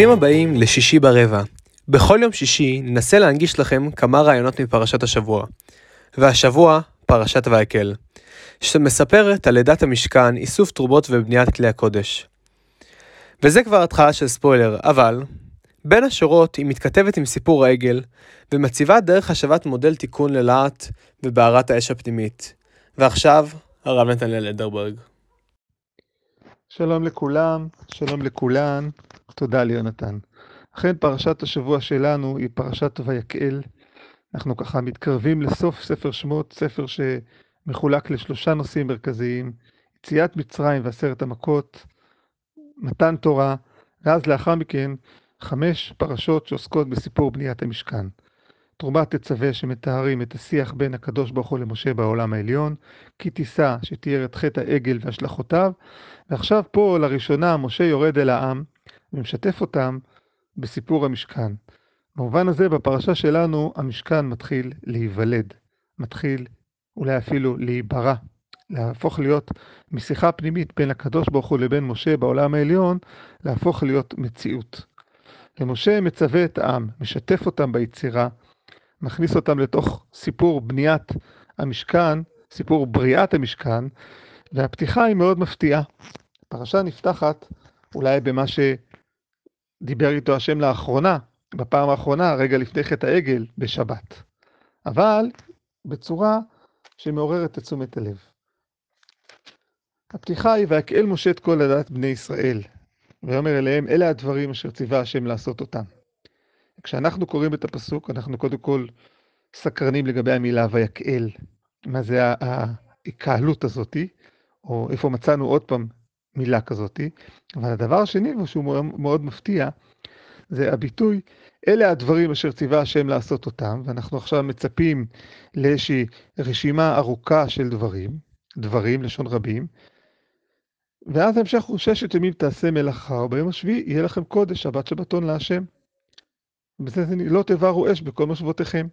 ברוכים הבאים לשישי ברבע. בכל יום שישי ננסה להנגיש לכם כמה רעיונות מפרשת השבוע. והשבוע, פרשת ויקל, שמספרת על לידת המשכן, איסוף תרומות ובניית כלי הקודש. וזה כבר התחלה של ספוילר, אבל בין השורות היא מתכתבת עם סיפור העגל, ומציבה דרך השבת מודל תיקון ללהט ובערת האש הפנימית. ועכשיו, הרב נתנאל אלדרברג. שלום לכולם, שלום לכולן, תודה ליונתן. אכן פרשת השבוע שלנו היא פרשת ויקהל. אנחנו ככה מתקרבים לסוף ספר שמות, ספר שמחולק לשלושה נושאים מרכזיים, יציאת מצרים ועשרת המכות, מתן תורה, ואז לאחר מכן חמש פרשות שעוסקות בסיפור בניית המשכן. תרומת תצווה שמתארים את השיח בין הקדוש ברוך הוא למשה בעולם העליון, כי תישא שתיאר את חטא העגל והשלכותיו, ועכשיו פה לראשונה משה יורד אל העם ומשתף אותם בסיפור המשכן. במובן הזה בפרשה שלנו המשכן מתחיל להיוולד, מתחיל אולי אפילו להיברא, להפוך להיות משיחה פנימית בין הקדוש ברוך הוא לבין משה בעולם העליון, להפוך להיות מציאות. ומשה מצווה את העם, משתף אותם ביצירה, מכניס אותם לתוך סיפור בניית המשכן, סיפור בריאת המשכן, והפתיחה היא מאוד מפתיעה. הפרשה נפתחת אולי במה שדיבר איתו השם לאחרונה, בפעם האחרונה, רגע לפני חטא העגל, בשבת. אבל בצורה שמעוררת את תשומת הלב. הפתיחה היא, ויקהל משה את כל עדת בני ישראל, ויאמר אליהם, אלה הדברים אשר ציווה השם לעשות אותם. כשאנחנו קוראים את הפסוק, אנחנו קודם כל סקרנים לגבי המילה ויקהל. מה זה ההקהלות הזאתי, או איפה מצאנו עוד פעם מילה כזאתי. אבל הדבר השני, שהוא מאוד, מאוד מפתיע, זה הביטוי, אלה הדברים אשר ציווה השם לעשות אותם, ואנחנו עכשיו מצפים לאיזושהי רשימה ארוכה של דברים, דברים, לשון רבים, ואז ההמשך הוא ששת ימים תעשה מלאכה, וביום השביעי יהיה לכם קודש, שבת שבתון להשם. ובזה זה לא תבערו אש בכל מושבותיכם.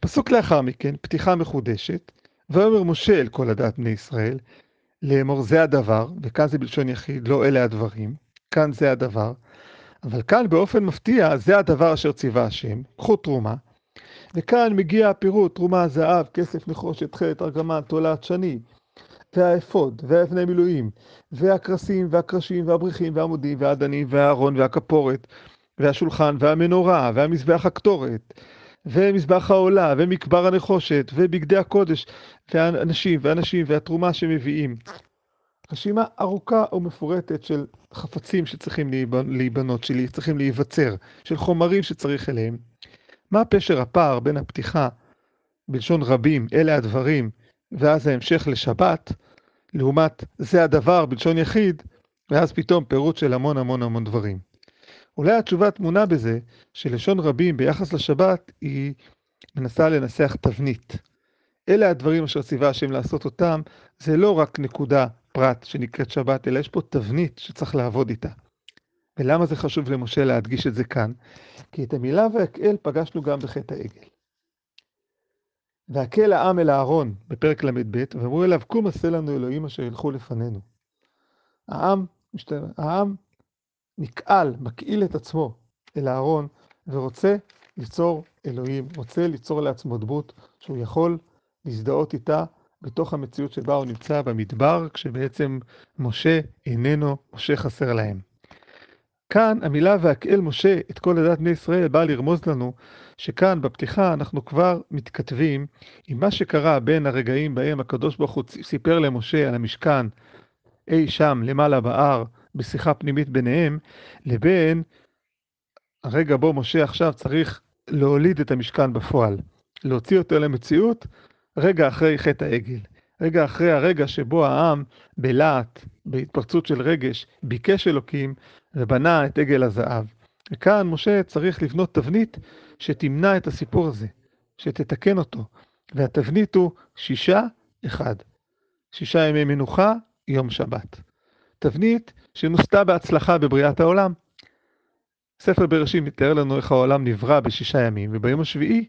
פסוק לאחר מכן, פתיחה מחודשת, ויאמר משה אל כל הדת בני ישראל, לאמור זה הדבר, וכאן זה בלשון יחיד, לא אלה הדברים, כאן זה הדבר, אבל כאן באופן מפתיע, זה הדבר אשר ציווה השם, קחו תרומה, וכאן מגיע הפירוט, תרומה, זהב, כסף, נחושת, חטא, ארגמן, תולעת, שני, והאפוד, והאבני מילואים, והקרסים, והקרשים, והבריחים, והעמודים, והאדנים, והארון, והכפורת, והשולחן, והמנורה, והמזבח הקטורת, ומזבח העולה, ומקבר הנחושת, ובגדי הקודש, והאנשים, והנשים, והתרומה שמביאים. רשימה ארוכה ומפורטת של חפצים שצריכים להיבנות, שצריכים להיווצר, של חומרים שצריך אליהם. מה פשר הפער בין הפתיחה בלשון רבים, אלה הדברים, ואז ההמשך לשבת, לעומת זה הדבר בלשון יחיד, ואז פתאום פירוט של המון המון המון דברים. אולי התשובה טמונה בזה שלשון רבים ביחס לשבת היא מנסה לנסח תבנית. אלה הדברים אשר ציווה השם לעשות אותם, זה לא רק נקודה, פרט שנקראת שבת, אלא יש פה תבנית שצריך לעבוד איתה. ולמה זה חשוב למשה להדגיש את זה כאן? כי את המילה ויקהל פגשנו גם בחטא העגל. והקל העם אל אהרון בפרק ל"ב, ואמרו אליו, קום עשה לנו אלוהים אשר ילכו לפנינו. העם, העם נקעל, מקעיל את עצמו אל אהרון, ורוצה ליצור אלוהים, רוצה ליצור לעצמו דמות שהוא יכול להזדהות איתה בתוך המציאות שבה הוא נמצא במדבר, כשבעצם משה איננו, משה חסר להם. כאן המילה והקהל משה את כל עדת בני ישראל באה לרמוז לנו שכאן בפתיחה אנחנו כבר מתכתבים עם מה שקרה בין הרגעים בהם הקדוש ברוך הוא סיפר למשה על המשכן אי שם למעלה בהר בשיחה פנימית ביניהם, לבין הרגע בו משה עכשיו צריך להוליד את המשכן בפועל, להוציא אותו למציאות רגע אחרי חטא העגל. רגע אחרי הרגע שבו העם בלהט, בהתפרצות של רגש, ביקש אלוקים ובנה את עגל הזהב. וכאן משה צריך לבנות תבנית שתמנע את הסיפור הזה, שתתקן אותו. והתבנית הוא שישה אחד. שישה ימי מנוחה, יום שבת. תבנית שנוסתה בהצלחה בבריאת העולם. ספר בראשית מתאר לנו איך העולם נברא בשישה ימים, וביום השביעי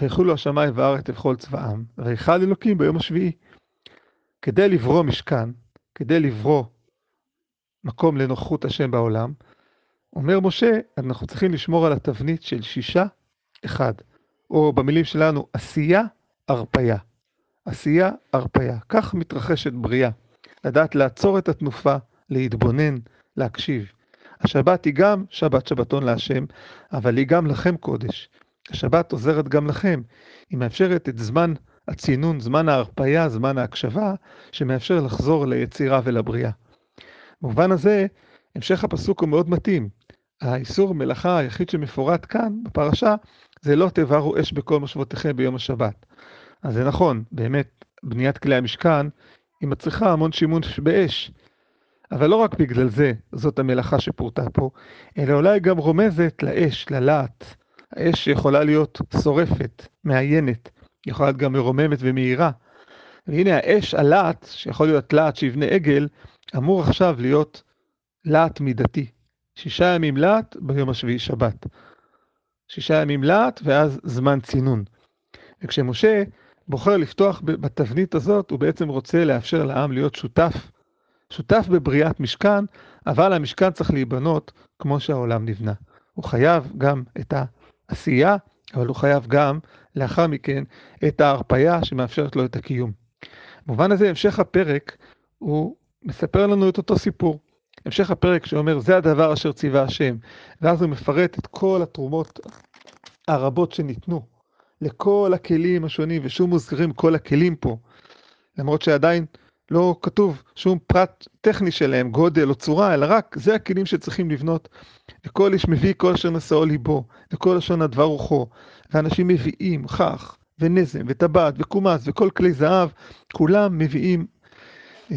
ויחולו השמיים והארץ וכל צבאם, ויכל אלוקים ביום השביעי. כדי לברוא משכן, כדי לברוא מקום לנוכחות השם בעולם, אומר משה, אנחנו צריכים לשמור על התבנית של שישה, אחד, או במילים שלנו, עשייה, הרפייה. עשייה, הרפייה. כך מתרחשת בריאה. לדעת לעצור את התנופה, להתבונן, להקשיב. השבת היא גם שבת שבתון להשם, אבל היא גם לכם קודש. השבת עוזרת גם לכם. היא מאפשרת את זמן הצינון, זמן ההרפייה, זמן ההקשבה, שמאפשר לחזור ליצירה ולבריאה. במובן הזה, המשך הפסוק הוא מאוד מתאים. האיסור מלאכה היחיד שמפורט כאן, בפרשה, זה לא תבערו אש בכל מושבותיכם ביום השבת. אז זה נכון, באמת, בניית כלי המשכן, היא מצריכה המון שימוש באש. אבל לא רק בגלל זה, זאת המלאכה שפורטה פה, אלא אולי גם רומזת לאש, ללהט. האש יכולה להיות שורפת, מעיינת, יכולה להיות גם מרוממת ומהירה. והנה האש, הלהט, שיכול להיות להט שיבנה עגל, אמור עכשיו להיות להט מידתי. שישה ימים להט, ביום השביעי שבת. שישה ימים להט, ואז זמן צינון. וכשמשה בוחר לפתוח בתבנית הזאת, הוא בעצם רוצה לאפשר לעם להיות שותף, שותף בבריאת משכן, אבל המשכן צריך להיבנות כמו שהעולם נבנה. הוא חייב גם את העשייה, אבל הוא חייב גם, לאחר מכן, את ההרפייה שמאפשרת לו את הקיום. במובן הזה, המשך הפרק, הוא מספר לנו את אותו סיפור. המשך הפרק שאומר, זה הדבר אשר ציווה השם, ואז הוא מפרט את כל התרומות הרבות שניתנו לכל הכלים השונים, ושוב מוזכרים כל הכלים פה, למרות שעדיין לא כתוב שום פרט טכני שלהם, גודל או צורה, אלא רק זה הכלים שצריכים לבנות. וכל איש מביא כל אשר נשאו ליבו, וכל לשון הדבר רוחו, ואנשים מביאים כך, ונזם, וטבעת, וקומץ, וכל כלי זהב, כולם מביאים אה,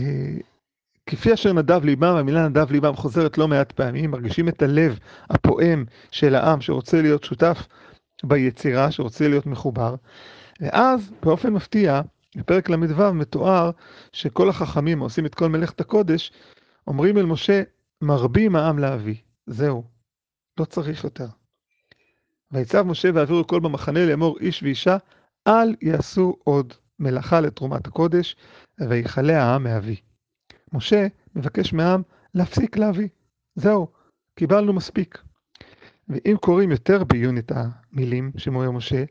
כפי אשר נדב ליבם, המילה נדב ליבם חוזרת לא מעט פעמים, מרגישים את הלב הפועם של העם שרוצה להיות שותף ביצירה, שרוצה להיות מחובר. ואז, באופן מפתיע, בפרק ל"ו מתואר שכל החכמים העושים את כל מלאכת הקודש, אומרים אל משה, מרבים העם להביא. זהו, לא צריך יותר. ויצב משה ויעבירו כל במחנה לאמור איש ואישה, אל יעשו עוד מלאכה לתרומת הקודש, ויכלה העם מאבי. משה מבקש מהעם להפסיק להביא. זהו, קיבלנו מספיק. ואם קוראים יותר בעיון את המילים שמורה משה,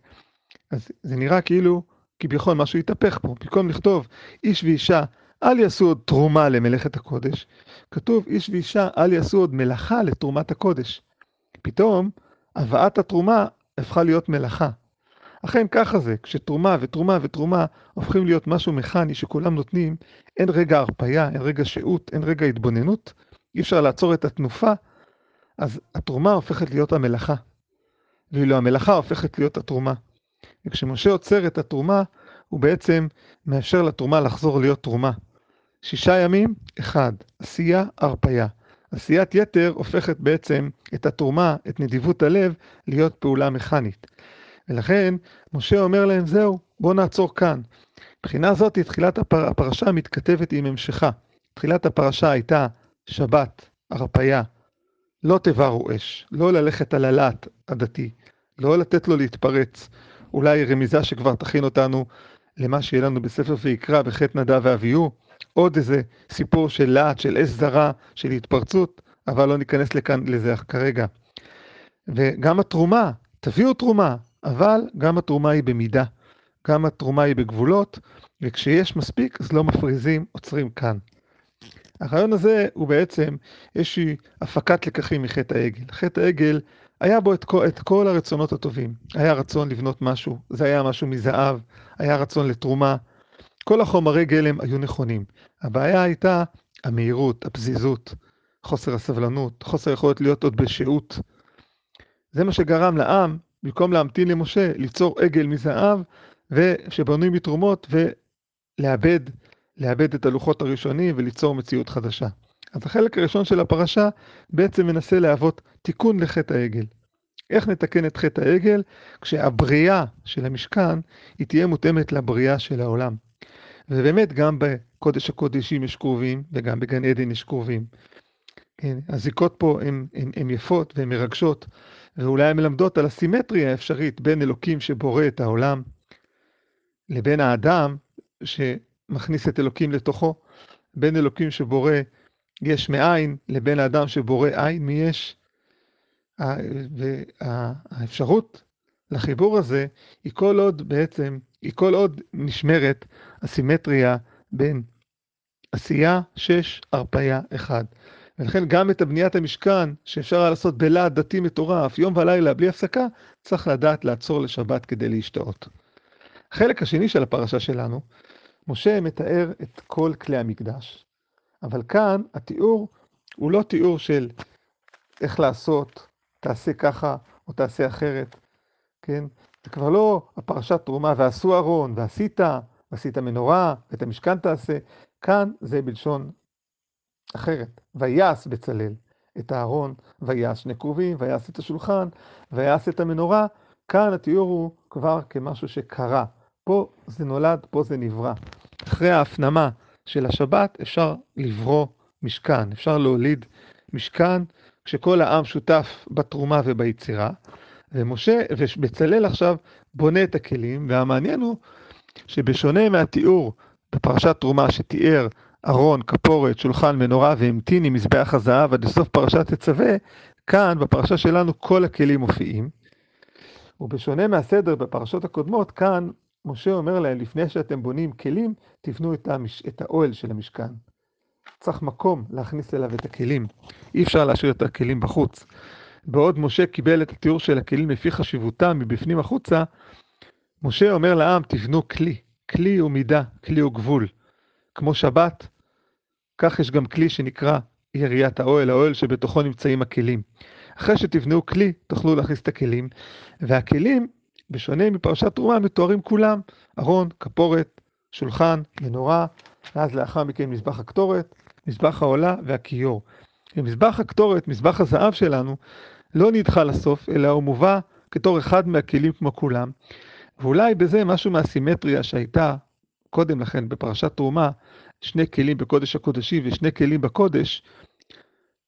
אז זה נראה כאילו כביכול משהו התהפך פה. במקום לכתוב איש ואישה אל יעשו עוד תרומה למלאכת הקודש, כתוב איש ואישה אל יעשו עוד מלאכה לתרומת הקודש. פתאום הבאת התרומה הפכה להיות מלאכה. אכן ככה זה, כשתרומה ותרומה ותרומה הופכים להיות משהו מכני שכולם נותנים, אין רגע הרפייה, אין רגע שהות, אין רגע התבוננות, אי אפשר לעצור את התנופה, אז התרומה הופכת להיות המלאכה. ואילו המלאכה הופכת להיות התרומה. וכשמשה עוצר את התרומה, הוא בעצם מאפשר לתרומה לחזור להיות תרומה. שישה ימים, אחד, עשייה, הרפייה. עשיית יתר הופכת בעצם את התרומה, את נדיבות הלב, להיות פעולה מכנית. ולכן משה אומר להם, זהו, בואו נעצור כאן. מבחינה זאת, תחילת הפר... הפרשה מתכתבת עם המשכה. תחילת הפרשה הייתה שבת, הרפייה, לא תבערו אש, לא ללכת על הלהט הדתי, לא לתת לו להתפרץ. אולי רמיזה שכבר תכין אותנו למה שיהיה לנו בספר ויקרא בחטא נדב ואביהו, עוד איזה סיפור של להט, של אש זרה, של התפרצות, אבל לא ניכנס לכאן לזה כרגע. וגם התרומה, תביאו תרומה, אבל גם התרומה היא במידה, גם התרומה היא בגבולות, וכשיש מספיק אז לא מפריזים, עוצרים כאן. הרעיון הזה הוא בעצם איזושהי הפקת לקחים מחטא העגל. חטא העגל, היה בו את כל, את כל הרצונות הטובים. היה רצון לבנות משהו, זה היה משהו מזהב, היה רצון לתרומה. כל החומרי גלם היו נכונים. הבעיה הייתה המהירות, הפזיזות, חוסר הסבלנות, חוסר יכולת להיות עוד בשהות. זה מה שגרם לעם במקום להמתין למשה, ליצור עגל מזהב שבנוי מתרומות ולאבד לאבד את הלוחות הראשונים וליצור מציאות חדשה. אז החלק הראשון של הפרשה בעצם מנסה להוות תיקון לחטא העגל. איך נתקן את חטא העגל? כשהבריאה של המשכן היא תהיה מותאמת לבריאה של העולם. ובאמת גם בקודש הקודשים יש קרובים וגם בגן עדן יש קרובים. כן, הזיקות פה הן יפות והן מרגשות, ואולי הן מלמדות על הסימטריה האפשרית בין אלוקים שבורא את העולם, לבין האדם שמכניס את אלוקים לתוכו, בין אלוקים שבורא יש מאין, לבין האדם שבורא עין מיש, והאפשרות לחיבור הזה היא כל עוד בעצם, היא כל עוד נשמרת הסימטריה בין עשייה 6, הרפאיה 1. ולכן גם את הבניית המשכן, שאפשר היה לעשות בלהט דתי מטורף, יום ולילה, בלי הפסקה, צריך לדעת לעצור לשבת כדי להשתאות. החלק השני של הפרשה שלנו, משה מתאר את כל כלי המקדש, אבל כאן התיאור הוא לא תיאור של איך לעשות, תעשה ככה או תעשה אחרת, כן? זה כבר לא הפרשת תרומה, ועשו ארון, ועשית, ועשית מנורה, ואת המשכן תעשה. כאן זה בלשון אחרת. ויעש בצלאל את הארון, ויעש שני כרובים, ויעש את השולחן, ויעש את המנורה. כאן התיאור הוא כבר כמשהו שקרה. פה זה נולד, פה זה נברא. אחרי ההפנמה של השבת אפשר לברוא משכן, אפשר להוליד משכן כשכל העם שותף בתרומה וביצירה. ומשה, ובצלאל עכשיו בונה את הכלים, והמעניין הוא שבשונה מהתיאור בפרשת תרומה שתיאר ארון, כפורת, שולחן, מנורה והמתין עם מזבח הזהב עד לסוף פרשת תצווה, כאן בפרשה שלנו כל הכלים מופיעים. ובשונה מהסדר בפרשות הקודמות, כאן משה אומר להם, לפני שאתם בונים כלים, תבנו את, המש... את האוהל של המשכן. צריך מקום להכניס אליו את הכלים. אי אפשר להשאיר את הכלים בחוץ. בעוד משה קיבל את התיאור של הכלים לפי חשיבותם מבפנים החוצה, משה אומר לעם, תבנו כלי. כלי הוא מידה, כלי הוא גבול. כמו שבת, כך יש גם כלי שנקרא יריית האוהל, האוהל שבתוכו נמצאים הכלים. אחרי שתבנו כלי, תוכלו להכניס את הכלים, והכלים, בשונה מפרשת תרומה, מתוארים כולם, ארון, כפורת, שולחן, מנורה, ואז לאחר מכן מזבח הקטורת, מזבח העולה והכיור. ומזבח הקטורת, מזבח הזהב שלנו, לא נדחה לסוף, אלא הוא מובא כתור אחד מהכלים כמו כולם. ואולי בזה משהו מהסימטריה שהייתה קודם לכן בפרשת תרומה, שני כלים בקודש הקודשי ושני כלים בקודש,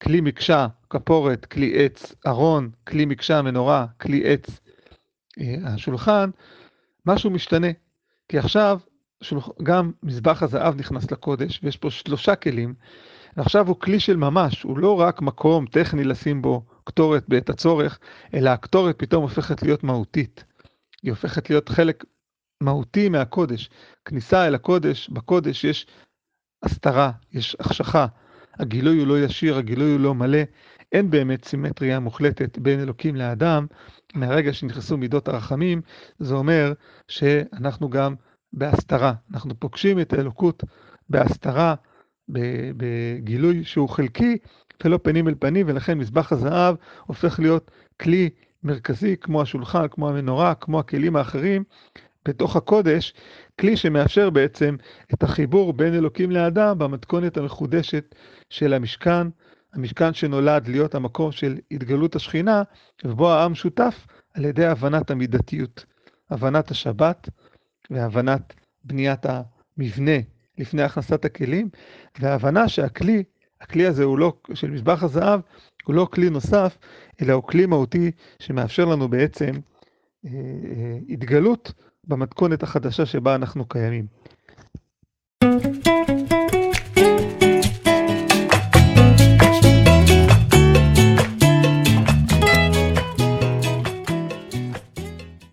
כלי מקשה, כפורת, כלי עץ, ארון, כלי מקשה, מנורה, כלי עץ, השולחן, משהו משתנה. כי עכשיו. גם מזבח הזהב נכנס לקודש, ויש פה שלושה כלים, ועכשיו הוא כלי של ממש, הוא לא רק מקום טכני לשים בו קטורת בעת הצורך, אלא הקטורת פתאום הופכת להיות מהותית. היא הופכת להיות חלק מהותי מהקודש. כניסה אל הקודש, בקודש יש הסתרה, יש החשכה. הגילוי הוא לא ישיר, הגילוי הוא לא מלא. אין באמת סימטריה מוחלטת בין אלוקים לאדם. מהרגע שנכנסו מידות הרחמים, זה אומר שאנחנו גם בהסתרה. אנחנו פוגשים את האלוקות בהסתרה, בגילוי שהוא חלקי ולא פנים אל פנים, ולכן מזבח הזהב הופך להיות כלי מרכזי כמו השולחן, כמו המנורה, כמו הכלים האחרים, בתוך הקודש, כלי שמאפשר בעצם את החיבור בין אלוקים לאדם במתכונת המחודשת של המשכן, המשכן שנולד להיות המקום של התגלות השכינה, ובו העם שותף על ידי הבנת המידתיות, הבנת השבת והבנת בניית המבנה לפני הכנסת הכלים, וההבנה שהכלי, הכלי הזה הוא לא, של מזבח הזהב, הוא לא כלי נוסף, אלא הוא כלי מהותי שמאפשר לנו בעצם אה, אה, התגלות במתכונת החדשה שבה אנחנו קיימים.